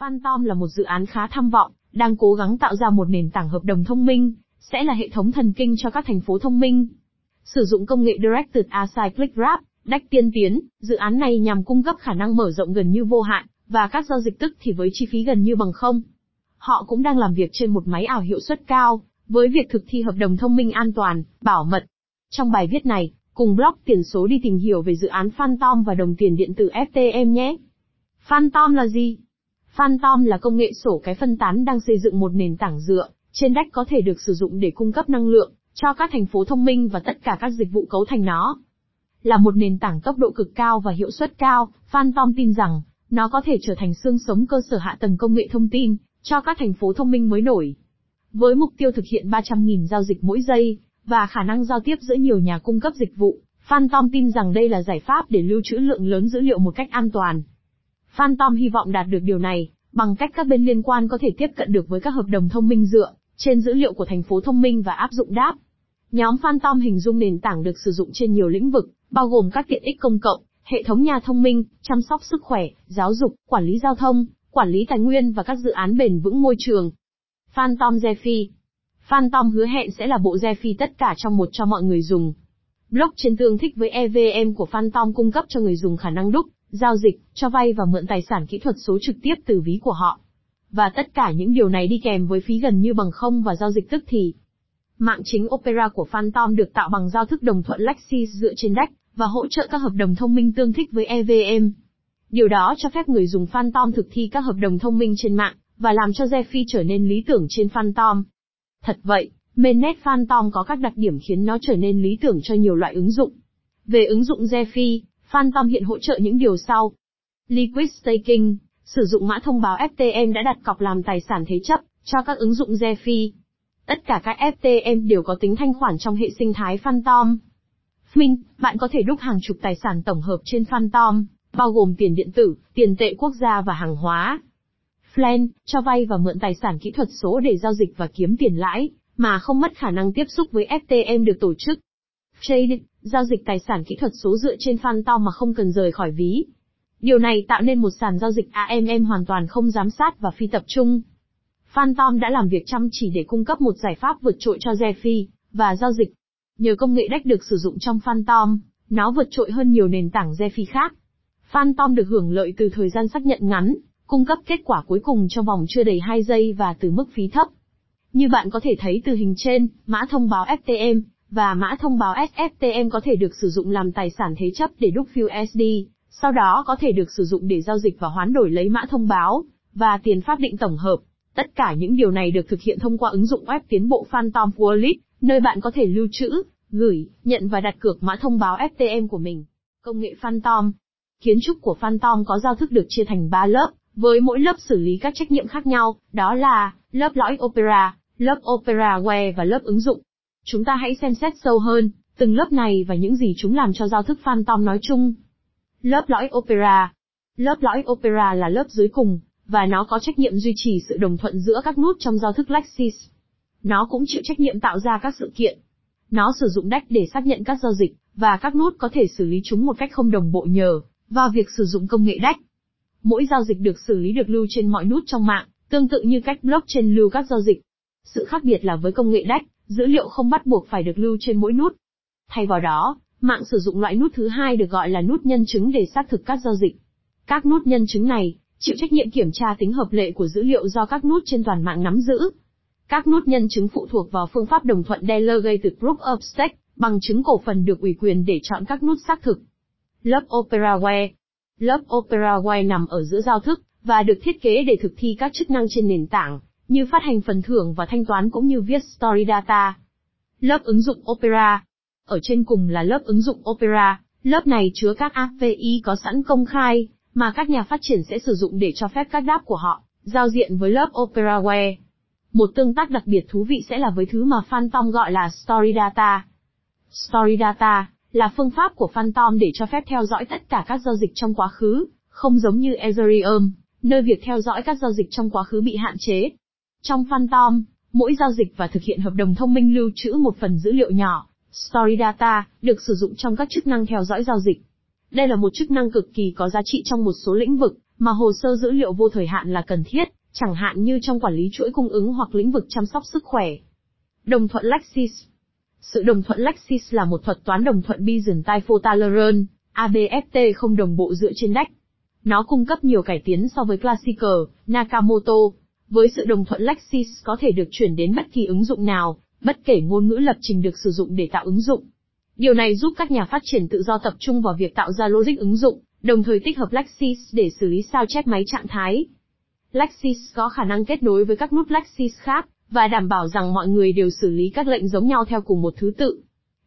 Phantom là một dự án khá tham vọng, đang cố gắng tạo ra một nền tảng hợp đồng thông minh, sẽ là hệ thống thần kinh cho các thành phố thông minh. Sử dụng công nghệ Directed Acyclic Wrap, đách tiên tiến, dự án này nhằm cung cấp khả năng mở rộng gần như vô hạn, và các giao dịch tức thì với chi phí gần như bằng không. Họ cũng đang làm việc trên một máy ảo hiệu suất cao, với việc thực thi hợp đồng thông minh an toàn, bảo mật. Trong bài viết này, cùng blog tiền số đi tìm hiểu về dự án Phantom và đồng tiền điện tử FTM nhé. Phantom là gì? Phantom là công nghệ sổ cái phân tán đang xây dựng một nền tảng dựa trên đách có thể được sử dụng để cung cấp năng lượng cho các thành phố thông minh và tất cả các dịch vụ cấu thành nó. Là một nền tảng tốc độ cực cao và hiệu suất cao, Phantom tin rằng nó có thể trở thành xương sống cơ sở hạ tầng công nghệ thông tin cho các thành phố thông minh mới nổi. Với mục tiêu thực hiện 300.000 giao dịch mỗi giây và khả năng giao tiếp giữa nhiều nhà cung cấp dịch vụ, Phantom tin rằng đây là giải pháp để lưu trữ lượng lớn dữ liệu một cách an toàn. Phantom hy vọng đạt được điều này, bằng cách các bên liên quan có thể tiếp cận được với các hợp đồng thông minh dựa trên dữ liệu của thành phố thông minh và áp dụng đáp. Nhóm Phantom hình dung nền tảng được sử dụng trên nhiều lĩnh vực, bao gồm các tiện ích công cộng, hệ thống nhà thông minh, chăm sóc sức khỏe, giáo dục, quản lý giao thông, quản lý tài nguyên và các dự án bền vững môi trường. Phantom Zephy Phantom hứa hẹn sẽ là bộ Zephy tất cả trong một cho mọi người dùng. Blockchain tương thích với EVM của Phantom cung cấp cho người dùng khả năng đúc, giao dịch, cho vay và mượn tài sản kỹ thuật số trực tiếp từ ví của họ. Và tất cả những điều này đi kèm với phí gần như bằng không và giao dịch tức thì. Mạng chính Opera của Phantom được tạo bằng giao thức đồng thuận Lexis dựa trên DEX và hỗ trợ các hợp đồng thông minh tương thích với EVM. Điều đó cho phép người dùng Phantom thực thi các hợp đồng thông minh trên mạng và làm cho DeFi trở nên lý tưởng trên Phantom. Thật vậy, Mainnet Phantom có các đặc điểm khiến nó trở nên lý tưởng cho nhiều loại ứng dụng. Về ứng dụng Phan Phantom hiện hỗ trợ những điều sau. Liquid Staking, sử dụng mã thông báo FTM đã đặt cọc làm tài sản thế chấp cho các ứng dụng DeFi. Tất cả các FTM đều có tính thanh khoản trong hệ sinh thái Phantom. Mint, bạn có thể đúc hàng chục tài sản tổng hợp trên Phantom, bao gồm tiền điện tử, tiền tệ quốc gia và hàng hóa. Flan, cho vay và mượn tài sản kỹ thuật số để giao dịch và kiếm tiền lãi, mà không mất khả năng tiếp xúc với FTM được tổ chức. Trade, giao dịch tài sản kỹ thuật số dựa trên Phantom mà không cần rời khỏi ví. Điều này tạo nên một sàn giao dịch AMM hoàn toàn không giám sát và phi tập trung. Phantom đã làm việc chăm chỉ để cung cấp một giải pháp vượt trội cho DeFi và giao dịch. Nhờ công nghệ đách được sử dụng trong Phantom, nó vượt trội hơn nhiều nền tảng DeFi khác. Phantom được hưởng lợi từ thời gian xác nhận ngắn, cung cấp kết quả cuối cùng trong vòng chưa đầy 2 giây và từ mức phí thấp. Như bạn có thể thấy từ hình trên, mã thông báo FTM và mã thông báo SFTM có thể được sử dụng làm tài sản thế chấp để đúc USD, sau đó có thể được sử dụng để giao dịch và hoán đổi lấy mã thông báo và tiền pháp định tổng hợp. Tất cả những điều này được thực hiện thông qua ứng dụng web tiến bộ Phantom Wallet, nơi bạn có thể lưu trữ, gửi, nhận và đặt cược mã thông báo FTM của mình. Công nghệ Phantom Kiến trúc của Phantom có giao thức được chia thành 3 lớp, với mỗi lớp xử lý các trách nhiệm khác nhau, đó là lớp lõi Opera, lớp Opera Ware và lớp ứng dụng. Chúng ta hãy xem xét sâu hơn, từng lớp này và những gì chúng làm cho giao thức Phantom nói chung. Lớp lõi Opera Lớp lõi Opera là lớp dưới cùng, và nó có trách nhiệm duy trì sự đồng thuận giữa các nút trong giao thức Lexis. Nó cũng chịu trách nhiệm tạo ra các sự kiện. Nó sử dụng đách để xác nhận các giao dịch, và các nút có thể xử lý chúng một cách không đồng bộ nhờ vào việc sử dụng công nghệ đách. Mỗi giao dịch được xử lý được lưu trên mọi nút trong mạng, tương tự như cách blockchain lưu các giao dịch. Sự khác biệt là với công nghệ đách, dữ liệu không bắt buộc phải được lưu trên mỗi nút. Thay vào đó, mạng sử dụng loại nút thứ hai được gọi là nút nhân chứng để xác thực các giao dịch. Các nút nhân chứng này chịu trách nhiệm kiểm tra tính hợp lệ của dữ liệu do các nút trên toàn mạng nắm giữ. Các nút nhân chứng phụ thuộc vào phương pháp đồng thuận Delegated Proof of Stake, bằng chứng cổ phần được ủy quyền để chọn các nút xác thực. Lớp Operaware Lớp Operaware nằm ở giữa giao thức, và được thiết kế để thực thi các chức năng trên nền tảng, như phát hành phần thưởng và thanh toán cũng như viết story data. Lớp ứng dụng Opera Ở trên cùng là lớp ứng dụng Opera, lớp này chứa các API có sẵn công khai, mà các nhà phát triển sẽ sử dụng để cho phép các đáp của họ, giao diện với lớp Operaware. Một tương tác đặc biệt thú vị sẽ là với thứ mà Phantom gọi là Story Data. Story Data là phương pháp của Phantom để cho phép theo dõi tất cả các giao dịch trong quá khứ, không giống như Ethereum, nơi việc theo dõi các giao dịch trong quá khứ bị hạn chế. Trong Phantom, mỗi giao dịch và thực hiện hợp đồng thông minh lưu trữ một phần dữ liệu nhỏ, Story Data, được sử dụng trong các chức năng theo dõi giao dịch. Đây là một chức năng cực kỳ có giá trị trong một số lĩnh vực, mà hồ sơ dữ liệu vô thời hạn là cần thiết, chẳng hạn như trong quản lý chuỗi cung ứng hoặc lĩnh vực chăm sóc sức khỏe. Đồng thuận Lexis Sự đồng thuận Lexis là một thuật toán đồng thuận Byzantine Photolerant, ABFT không đồng bộ dựa trên đách. Nó cung cấp nhiều cải tiến so với Classical, Nakamoto. Với sự đồng thuận Lexis có thể được chuyển đến bất kỳ ứng dụng nào, bất kể ngôn ngữ lập trình được sử dụng để tạo ứng dụng. Điều này giúp các nhà phát triển tự do tập trung vào việc tạo ra logic ứng dụng, đồng thời tích hợp Lexis để xử lý sao chép máy trạng thái. Lexis có khả năng kết nối với các nút Lexis khác, và đảm bảo rằng mọi người đều xử lý các lệnh giống nhau theo cùng một thứ tự.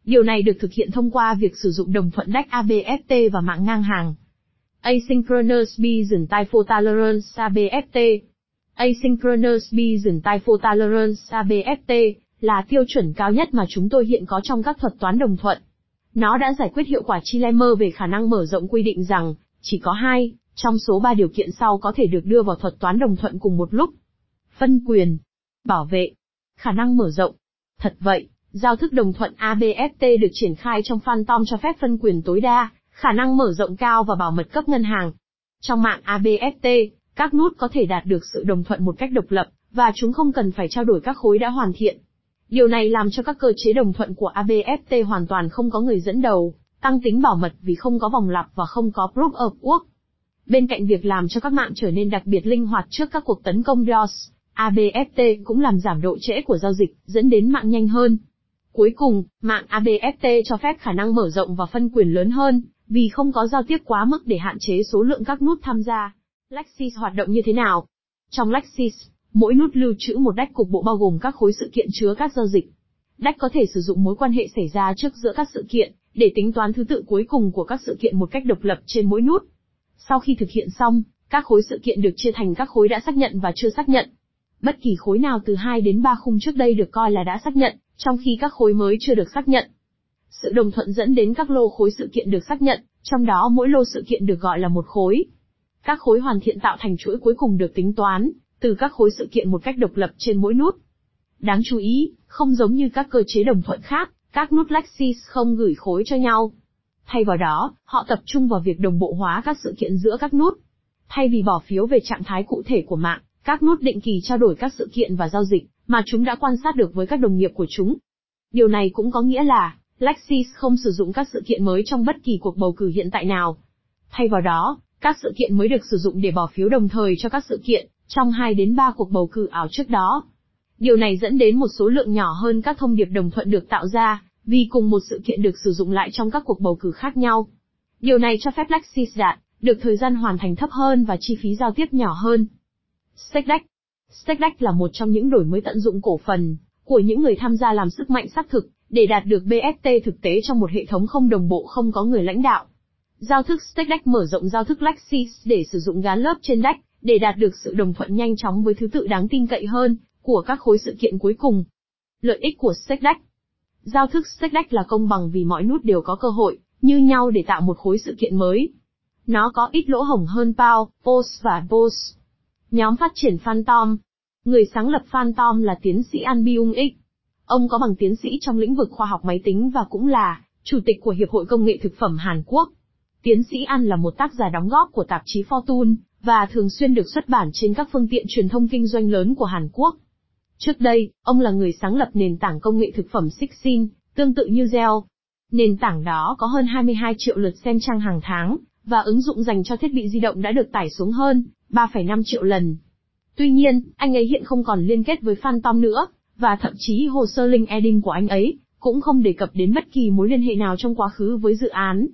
Điều này được thực hiện thông qua việc sử dụng đồng thuận DEC ABFT và mạng ngang hàng. Asynchronous Byzantine Fault Tolerance ABFT Asynchronous Byzantine Fault Tolerance ABFT là tiêu chuẩn cao nhất mà chúng tôi hiện có trong các thuật toán đồng thuận. Nó đã giải quyết hiệu quả trilemma về khả năng mở rộng quy định rằng, chỉ có hai, trong số ba điều kiện sau có thể được đưa vào thuật toán đồng thuận cùng một lúc. Phân quyền, bảo vệ, khả năng mở rộng. Thật vậy, giao thức đồng thuận ABFT được triển khai trong Phantom cho phép phân quyền tối đa, khả năng mở rộng cao và bảo mật cấp ngân hàng. Trong mạng ABFT, các nút có thể đạt được sự đồng thuận một cách độc lập, và chúng không cần phải trao đổi các khối đã hoàn thiện. Điều này làm cho các cơ chế đồng thuận của ABFT hoàn toàn không có người dẫn đầu, tăng tính bảo mật vì không có vòng lặp và không có proof of work. Bên cạnh việc làm cho các mạng trở nên đặc biệt linh hoạt trước các cuộc tấn công DOS, ABFT cũng làm giảm độ trễ của giao dịch, dẫn đến mạng nhanh hơn. Cuối cùng, mạng ABFT cho phép khả năng mở rộng và phân quyền lớn hơn, vì không có giao tiếp quá mức để hạn chế số lượng các nút tham gia. Lexis hoạt động như thế nào? Trong Lexis, mỗi nút lưu trữ một đách cục bộ bao gồm các khối sự kiện chứa các giao dịch. Đách có thể sử dụng mối quan hệ xảy ra trước giữa các sự kiện, để tính toán thứ tự cuối cùng của các sự kiện một cách độc lập trên mỗi nút. Sau khi thực hiện xong, các khối sự kiện được chia thành các khối đã xác nhận và chưa xác nhận. Bất kỳ khối nào từ 2 đến 3 khung trước đây được coi là đã xác nhận, trong khi các khối mới chưa được xác nhận. Sự đồng thuận dẫn đến các lô khối sự kiện được xác nhận, trong đó mỗi lô sự kiện được gọi là một khối. Các khối hoàn thiện tạo thành chuỗi cuối cùng được tính toán, từ các khối sự kiện một cách độc lập trên mỗi nút. Đáng chú ý, không giống như các cơ chế đồng thuận khác, các nút Lexis không gửi khối cho nhau. Thay vào đó, họ tập trung vào việc đồng bộ hóa các sự kiện giữa các nút. Thay vì bỏ phiếu về trạng thái cụ thể của mạng, các nút định kỳ trao đổi các sự kiện và giao dịch mà chúng đã quan sát được với các đồng nghiệp của chúng. Điều này cũng có nghĩa là, Lexis không sử dụng các sự kiện mới trong bất kỳ cuộc bầu cử hiện tại nào. Thay vào đó, các sự kiện mới được sử dụng để bỏ phiếu đồng thời cho các sự kiện trong 2 đến 3 cuộc bầu cử ảo trước đó. Điều này dẫn đến một số lượng nhỏ hơn các thông điệp đồng thuận được tạo ra, vì cùng một sự kiện được sử dụng lại trong các cuộc bầu cử khác nhau. Điều này cho phép Lexis đạt được thời gian hoàn thành thấp hơn và chi phí giao tiếp nhỏ hơn. Stake Deck là một trong những đổi mới tận dụng cổ phần của những người tham gia làm sức mạnh xác thực để đạt được BFT thực tế trong một hệ thống không đồng bộ không có người lãnh đạo. Giao thức stack Deck mở rộng giao thức Lexis để sử dụng gán lớp trên deck để đạt được sự đồng thuận nhanh chóng với thứ tự đáng tin cậy hơn của các khối sự kiện cuối cùng. Lợi ích của stack Deck Giao thức stack Deck là công bằng vì mọi nút đều có cơ hội như nhau để tạo một khối sự kiện mới. Nó có ít lỗ hổng hơn PAO, POS và POS. Nhóm phát triển Phantom Người sáng lập Phantom là tiến sĩ An Byung Ik. Ông có bằng tiến sĩ trong lĩnh vực khoa học máy tính và cũng là chủ tịch của Hiệp hội Công nghệ Thực phẩm Hàn Quốc. Tiến sĩ An là một tác giả đóng góp của tạp chí Fortune, và thường xuyên được xuất bản trên các phương tiện truyền thông kinh doanh lớn của Hàn Quốc. Trước đây, ông là người sáng lập nền tảng công nghệ thực phẩm Sixin, tương tự như Gel. Nền tảng đó có hơn 22 triệu lượt xem trang hàng tháng, và ứng dụng dành cho thiết bị di động đã được tải xuống hơn 3,5 triệu lần. Tuy nhiên, anh ấy hiện không còn liên kết với Phantom nữa, và thậm chí hồ sơ LinkedIn của anh ấy cũng không đề cập đến bất kỳ mối liên hệ nào trong quá khứ với dự án.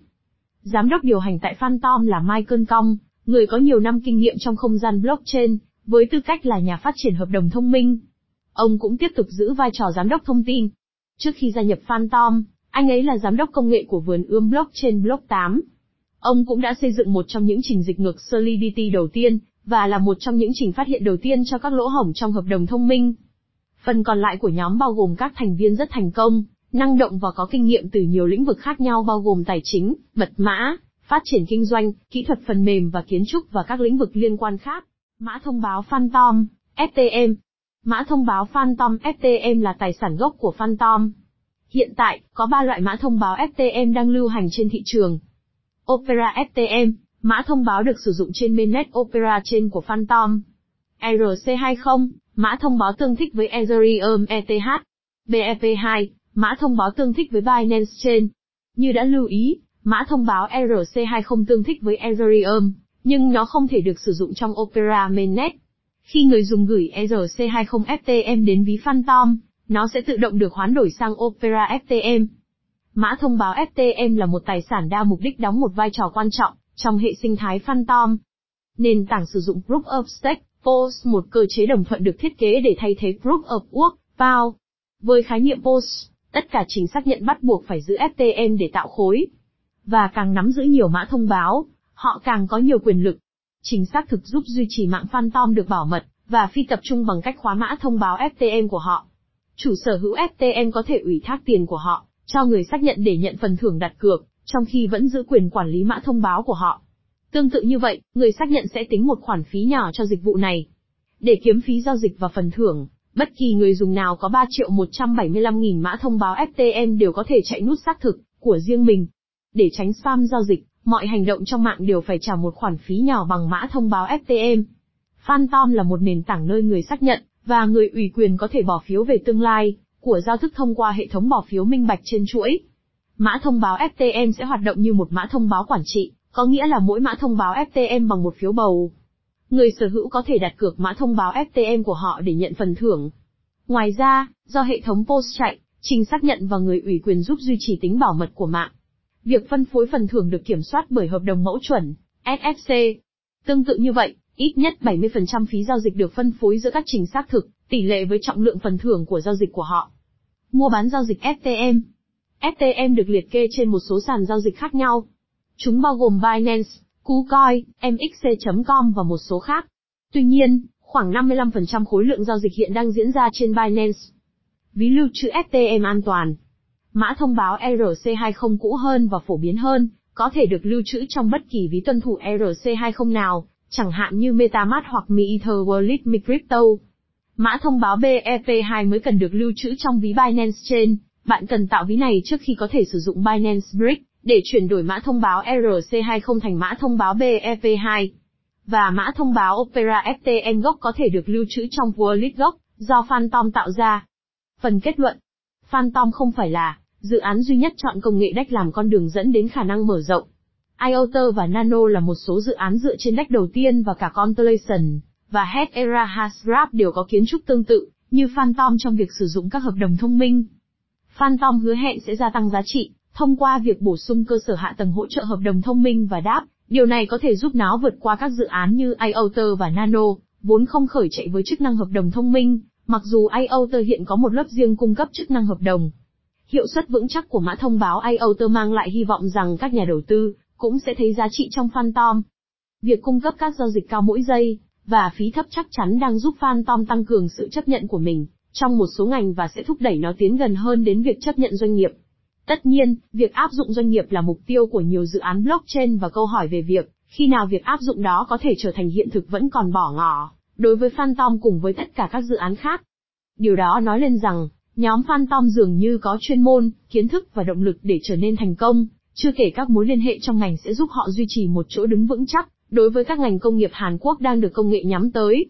Giám đốc điều hành tại Phantom là Michael Kong, người có nhiều năm kinh nghiệm trong không gian blockchain, với tư cách là nhà phát triển hợp đồng thông minh. Ông cũng tiếp tục giữ vai trò giám đốc thông tin. Trước khi gia nhập Phantom, anh ấy là giám đốc công nghệ của vườn ươm blockchain Block 8. Ông cũng đã xây dựng một trong những trình dịch ngược Solidity đầu tiên, và là một trong những trình phát hiện đầu tiên cho các lỗ hổng trong hợp đồng thông minh. Phần còn lại của nhóm bao gồm các thành viên rất thành công, năng động và có kinh nghiệm từ nhiều lĩnh vực khác nhau bao gồm tài chính, mật mã, phát triển kinh doanh, kỹ thuật phần mềm và kiến trúc và các lĩnh vực liên quan khác. Mã thông báo Phantom, FTM. Mã thông báo Phantom FTM là tài sản gốc của Phantom. Hiện tại, có 3 loại mã thông báo FTM đang lưu hành trên thị trường. Opera FTM, Mã thông báo được sử dụng trên mainnet Opera trên của Phantom. ERC20, mã thông báo tương thích với Ethereum ETH. BEP2, mã thông báo tương thích với Binance Chain. Như đã lưu ý, mã thông báo ERC20 tương thích với Ethereum, nhưng nó không thể được sử dụng trong Opera mainnet. Khi người dùng gửi ERC20 FTM đến ví Phantom, nó sẽ tự động được hoán đổi sang Opera FTM. Mã thông báo FTM là một tài sản đa mục đích đóng một vai trò quan trọng trong hệ sinh thái Phantom. Nền tảng sử dụng Proof of Stake, POS một cơ chế đồng thuận được thiết kế để thay thế Proof of Work, POW. Với khái niệm POS, tất cả trình xác nhận bắt buộc phải giữ FTM để tạo khối. Và càng nắm giữ nhiều mã thông báo, họ càng có nhiều quyền lực. Chính xác thực giúp duy trì mạng Phantom được bảo mật, và phi tập trung bằng cách khóa mã thông báo FTM của họ. Chủ sở hữu FTM có thể ủy thác tiền của họ, cho người xác nhận để nhận phần thưởng đặt cược, trong khi vẫn giữ quyền quản lý mã thông báo của họ. Tương tự như vậy, người xác nhận sẽ tính một khoản phí nhỏ cho dịch vụ này. Để kiếm phí giao dịch và phần thưởng, bất kỳ người dùng nào có 3 triệu 175.000 mã thông báo FTM đều có thể chạy nút xác thực của riêng mình. Để tránh spam giao dịch, mọi hành động trong mạng đều phải trả một khoản phí nhỏ bằng mã thông báo FTM. Phantom là một nền tảng nơi người xác nhận và người ủy quyền có thể bỏ phiếu về tương lai của giao thức thông qua hệ thống bỏ phiếu minh bạch trên chuỗi. Mã thông báo FTM sẽ hoạt động như một mã thông báo quản trị, có nghĩa là mỗi mã thông báo FTM bằng một phiếu bầu. Người sở hữu có thể đặt cược mã thông báo FTM của họ để nhận phần thưởng. Ngoài ra, do hệ thống POS chạy, trình xác nhận và người ủy quyền giúp duy trì tính bảo mật của mạng. Việc phân phối phần thưởng được kiểm soát bởi hợp đồng mẫu chuẩn, SFC. Tương tự như vậy, ít nhất 70% phí giao dịch được phân phối giữa các trình xác thực, tỷ lệ với trọng lượng phần thưởng của giao dịch của họ. Mua bán giao dịch FTM FTM được liệt kê trên một số sàn giao dịch khác nhau. Chúng bao gồm Binance, KuCoin, MXC.com và một số khác. Tuy nhiên, khoảng 55% khối lượng giao dịch hiện đang diễn ra trên Binance. Ví lưu trữ FTM an toàn. Mã thông báo ERC20 cũ hơn và phổ biến hơn, có thể được lưu trữ trong bất kỳ ví tuân thủ ERC20 nào, chẳng hạn như MetaMask hoặc Mi Ether Wallet Mi Crypto. Mã thông báo BEP2 mới cần được lưu trữ trong ví Binance Chain. Bạn cần tạo ví này trước khi có thể sử dụng Binance Brick để chuyển đổi mã thông báo ERC20 thành mã thông báo BEP2. Và mã thông báo Opera FTN gốc có thể được lưu trữ trong wallet gốc do Phantom tạo ra. Phần kết luận Phantom không phải là dự án duy nhất chọn công nghệ đách làm con đường dẫn đến khả năng mở rộng. IOTA và Nano là một số dự án dựa trên đách đầu tiên và cả Constellation và Hedera Hashgraph đều có kiến trúc tương tự, như Phantom trong việc sử dụng các hợp đồng thông minh. Phantom hứa hẹn sẽ gia tăng giá trị thông qua việc bổ sung cơ sở hạ tầng hỗ trợ hợp đồng thông minh và đáp. Điều này có thể giúp nó vượt qua các dự án như IOTA và Nano, vốn không khởi chạy với chức năng hợp đồng thông minh, mặc dù IOTA hiện có một lớp riêng cung cấp chức năng hợp đồng. Hiệu suất vững chắc của mã thông báo IOTA mang lại hy vọng rằng các nhà đầu tư cũng sẽ thấy giá trị trong Phantom. Việc cung cấp các giao dịch cao mỗi giây và phí thấp chắc chắn đang giúp Phantom tăng cường sự chấp nhận của mình trong một số ngành và sẽ thúc đẩy nó tiến gần hơn đến việc chấp nhận doanh nghiệp. Tất nhiên, việc áp dụng doanh nghiệp là mục tiêu của nhiều dự án blockchain và câu hỏi về việc khi nào việc áp dụng đó có thể trở thành hiện thực vẫn còn bỏ ngỏ đối với Phantom cùng với tất cả các dự án khác. Điều đó nói lên rằng, nhóm Phantom dường như có chuyên môn, kiến thức và động lực để trở nên thành công, chưa kể các mối liên hệ trong ngành sẽ giúp họ duy trì một chỗ đứng vững chắc đối với các ngành công nghiệp Hàn Quốc đang được công nghệ nhắm tới.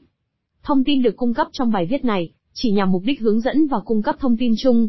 Thông tin được cung cấp trong bài viết này chỉ nhằm mục đích hướng dẫn và cung cấp thông tin chung.